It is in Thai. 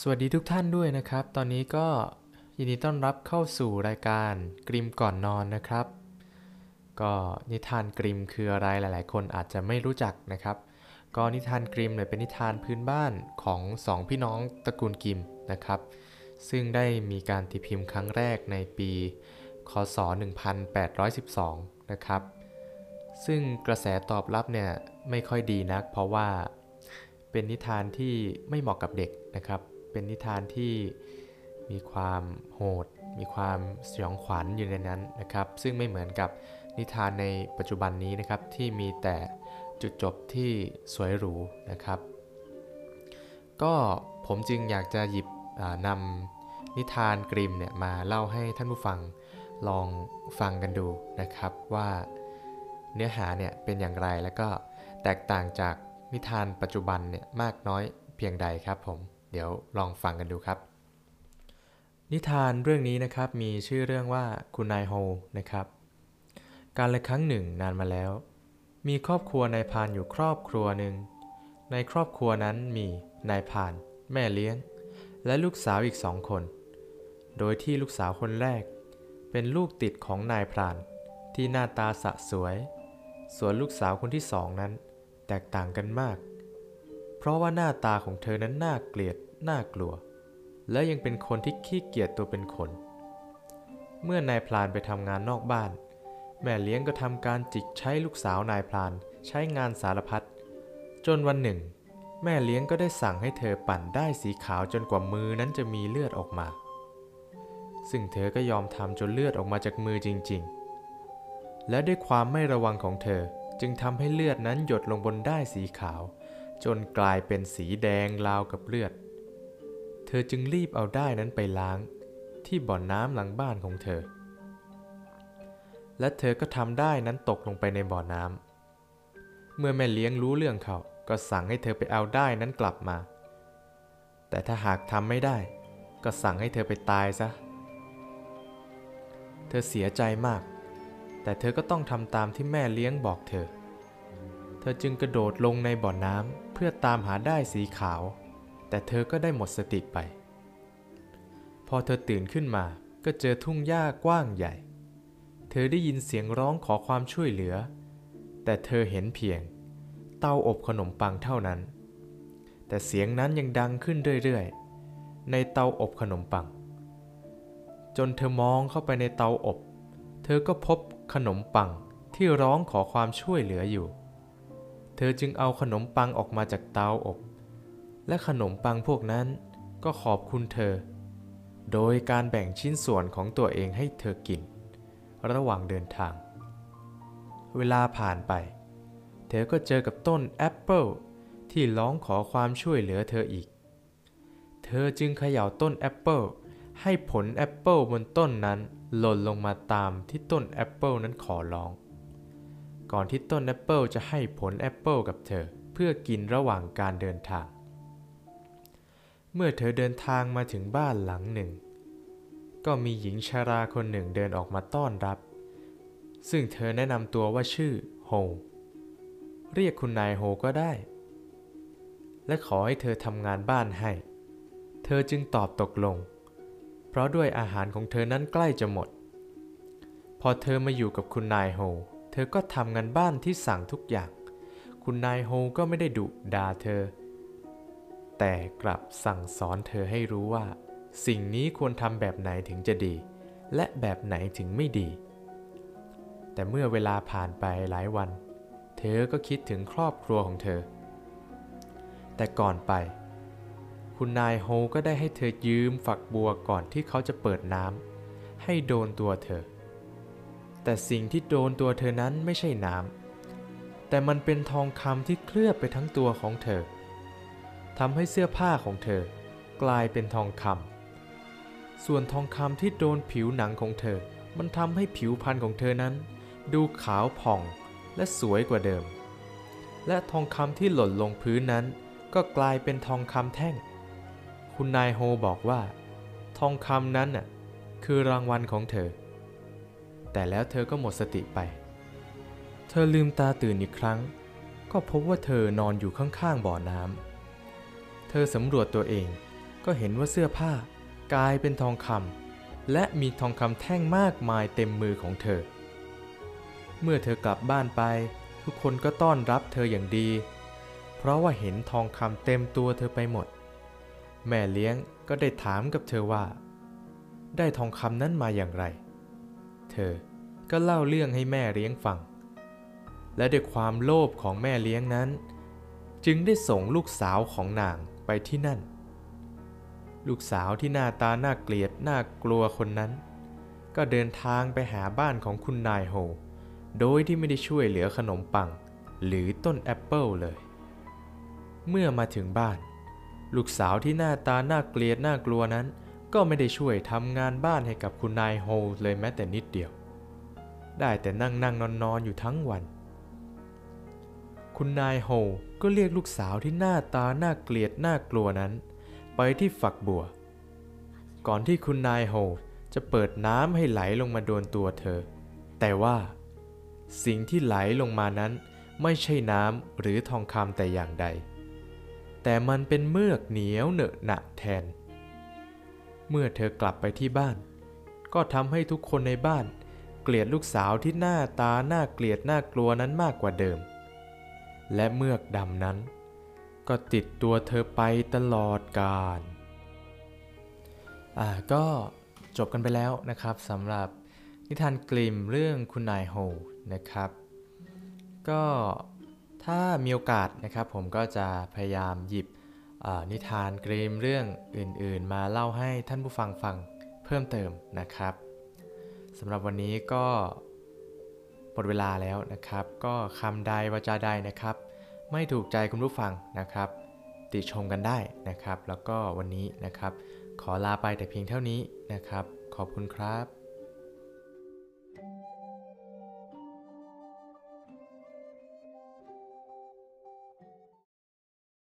สวัสดีทุกท่านด้วยนะครับ ตอนนี้ก็ยินดีต้อนรับเข้าสู่รายการกริมก่อนนอนนะครับ ก็นิทานกริมคืออะไรหลาย ๆ คนอาจจะไม่รู้จักนะครับ ก็นิทานกริมเนี่ยเป็นนิทานพื้นบ้านของสองพี่น้องตระกูลกิมนะครับ ซึ่งได้มีการตีพิมพ์ครั้งแรกในปี คศ 1812 นะครับ ซึ่งกระแสตอบรับเนี่ยไม่ค่อยดีนัก เพราะว่าเป็นนิทานที่ไม่เหมาะกับเด็กนะครับ เป็นนิทานที่มีความโหด มีความสยองขวัญอยู่ในนั้นนะครับ ซึ่งไม่เหมือนกับนิทานในปัจจุบันนี้นะครับที่มีแต่จุดจบที่สวยหรูนะครับ ก็ผมจึงอยากจะหยิบนำนิทานกริมเนี่ยมาเล่าให้ท่านผู้ฟังลองฟังกันดูนะครับว่าเนื้อหาเนี่ยเป็นอย่างไรแล้วก็แตกต่างจากนิทานปัจจุบันเนี่ยมากน้อยเพียงใดครับผม เดี๋ยวลองฟังกันดูครับ นิทานเรื่องนี้นะครับมีชื่อเรื่องว่าคุณนายโฮนะครับ การละครั้งหนึ่งนานมาแล้ว มีครอบครัวนายพานอยู่ครอบครัวหนึ่ง ในครอบครัวนั้นมีนายพาน แม่เลี้ยง และลูกสาวอีกสองคน โดยที่ลูกสาวคนแรก เป็นลูกติดของนายพรานที่หน้าตาสะสวย ส่วนลูกสาวคนที่สองนั้น แตกต่างกันมาก เพราะว่าหน้าตาของเธอนั้นน่าเกลียด น่ากลัว และยังเป็นคนที่ขี้เกียจตัวเป็นคน เมื่อนายพลานไปทำงานนอกบ้าน แม่เลี้ยงก็ทำการจิกใช้ลูกสาวนายพลานใช้งานสารพัดจนวันหนึ่ง แม่เลี้ยงก็ได้สั่งให้เธอปั่นได้สีขาวจนกว่ามือนั้นจะมีเลือดออกมา ซึ่งเธอก็ยอมทำจนเลือดออกมาจากมือจริง ๆ และด้วยความไม่ระวังของเธอจึงทำให้เลือดนั้นหยดลงบนได้สีขาว จนกลายเป็นสีแดงราวกับเลือด ธอจึงรีบเอาได้นั้นไปล้าง ที่บ่อน้ำหลังบ้านของเธอ และเธอก็ทำได้นั้นตกลงไปในบ่อน้ำ เมื่อแม่เลี้ยงรู้เรื่องเขาก็สั่งให้เธอไปเอาได้นั้นกลับมา แต่ถ้าหากทำไม่ได้ ก็สั่งให้เธอไปตายซะ เธอเสียใจมาก แต่เธอก็ต้องทำตามที่แม่เลี้ยงบอกเธอ เธอจึงกระโดดลงในบ่อน้ำเพื่อตามหาได้สีขาว แต่เธอก็ได้หมดสติไป พอเธอตื่นขึ้นมาก็เจอทุ่งหญ้ากว้างใหญ่ เธอได้ยินเสียงร้องขอความช่วยเหลือ แต่เธอเห็นเพียง เตาอบขนมปังเท่านั้น แต่เสียงนั้นยังดังขึ้นเรื่อยๆ ในเตาอบขนมปัง จนเธอมองเข้าไปในเตาอบ เธอก็พบขนมปังที่ร้องขอความช่วยเหลืออยู่ เธอจึงเอาขนมปังออกมาจากเตาอบ และขนมปังพวกนั้นก็ขอบคุณเธอ โดยการแบ่งชิ้นส่วนของตัวเองให้เธอกิน ระหว่างเดินทาง เวลาผ่านไป เธอก็เจอกับต้นแอปเปิลที่ร้องขอความช่วยเหลือเธออีก เธอจึงเขย่าต้นแอปเปิลให้ผลแอปเปิลบนต้นนั้นหล่นลงมาตามที่ต้นแอปเปิลนั้นขอร้อง ก่อนที่ต้นแอปเปิลจะให้ผลแอปเปิลกับเธอเพื่อกินระหว่างการเดินทาง เมื่อเธอเดินทางมาถึงบ้านหลังหนึ่ง ก็มีหญิงชาราคนหนึ่งเดินออกมาต้อนรับ ซึ่งเธอแนะนำตัวว่าชื่อโฮ เรียกคุณนายโฮก็ได้ และขอให้เธอทำงานบ้านให้ เธอจึงตอบตกลง เพราะด้วยอาหารของเธอนั้นใกล้จะหมด พอเธอมาอยู่กับคุณนายโฮ เธอก็ทำงานบ้านที่สั่งทุกอย่าง คุณนายโฮก็ไม่ได้ดุด่าเธอ แต่กลับสั่งสอนเธอให้รู้ว่า สิ่งนี้ควรทำแบบไหนถึงจะดี และแบบไหนถึงไม่ดี แต่เมื่อเวลาผ่านไปหลายวัน เธอก็คิดถึงครอบครัวของเธอ แต่ก่อนไป คุณนายโฮก็ได้ให้เธอยืมฝักบัวก่อนที่เขาจะเปิดน้ำให้โดนตัวเธอ แต่สิ่งที่โดนตัวเธอนั้นไม่ใช่น้ำแต่มันเป็นทองคำที่เคลือบไปทั้งตัวของเธอ ทำให้เสื้อผ้าของเธอกลายเป็นทองคำส่วนทองคำที่โดนผิวหนังของเธอ มันทำให้ผิวพรรณของเธอนั้น ดูขาวผ่องและสวยกว่าเดิม และทองคำที่หล่นลงพื้นนั้น ก็กลายเป็นทองคำแท่ง คุณนายโฮบอกว่า ทองคำนั้นน่ะคือรางวัลของเธอ แต่แล้วเธอก็หมดสติไป เธอลืมตาตื่นอีกครั้ง ก็พบว่าเธอนอนอยู่ข้างๆบ่อน้ำ เธอสำรวจตัวเอง ก็เห็นว่าเสื้อผ้ากลายเป็นทองคำและมีทองคำแท่งมากมายเต็มมือของเธอ เมื่อเธอกลับบ้านไป ทุกคนก็ต้อนรับเธออย่างดี เพราะว่าเห็นทองคำเต็มตัวเธอไปหมด แม่เลี้ยงก็ได้ถามกับเธอว่า ได้ทองคำนั้นมาอย่างไร เธอก็เล่าเรื่องให้แม่เลี้ยงฟัง และด้วยความโลภของแม่เลี้ยงนั้น จึงได้ส่งลูกสาวของนาง ไปที่นั่น ลูกสาวที่หน้าตาน่าเกลียดน่ากลัวคนนั้น ก็เดินทางไปหาบ้านของคุณนายโฮ โดยที่ไม่ได้ช่วยเหลือขนมปัง หรือต้นแอปเปิลเลย เมื่อมาถึงบ้าน ลูกสาวที่หน้าตาน่าเกลียดน่ากลัวนั้น ก็ไม่ได้ช่วยทำงานบ้านให้กับคุณนายโฮเลยแม้แต่นิดเดียว ได้แต่นั่งนั่งนอนนอนอยู่ทั้งวัน คุณนายโฮก็เรียกลูกสาวที่หน้าตาน่าเกลียดน่ากลัวนั้น ไปที่ฝักบัว ก่อนที่คุณนายโฮจะเปิดน้ำให้ไหลลงมาโดนตัวเธอ แต่ว่า สิ่งที่ไหลลงมานั้นไม่ใช่น้ำหรือทองคำแต่อย่างใด แต่มันเป็นเมือกเหนียวเหนอะหนะแทน เมื่อเธอกลับไปที่บ้าน ก็ทำให้ทุกคนในบ้าน เกลียดลูกสาวที่หน้าตาน่าเกลียดน่ากลัวนั้นมากกว่าเดิม และเมือกดำนั้น ก็ติดตัวเธอไปตลอดกาลอ่าก็จบกันไปแล้วนะครับสำหรับนิทานกลิมเรื่องคุณนายโฮนะครับ ก็ถ้ามีโอกาสนะครับผมก็จะพยายามหยิบนิทานกริมเรื่องอื่นๆ มาเล่าให้ท่านผู้ฟังฟังเพิ่มเติมนะครับสำหรับวันนี้ก็ หมดเวลาแล้วนะครับ ก็คำใดวาจาใดนะครับ ไม่ถูกใจคุณผู้ฟังนะครับ ติชมกันได้นะครับ แล้วก็วันนี้นะครับ ขอลาไปแต่เพียงเท่านี้นะครับ ขอบคุณครับ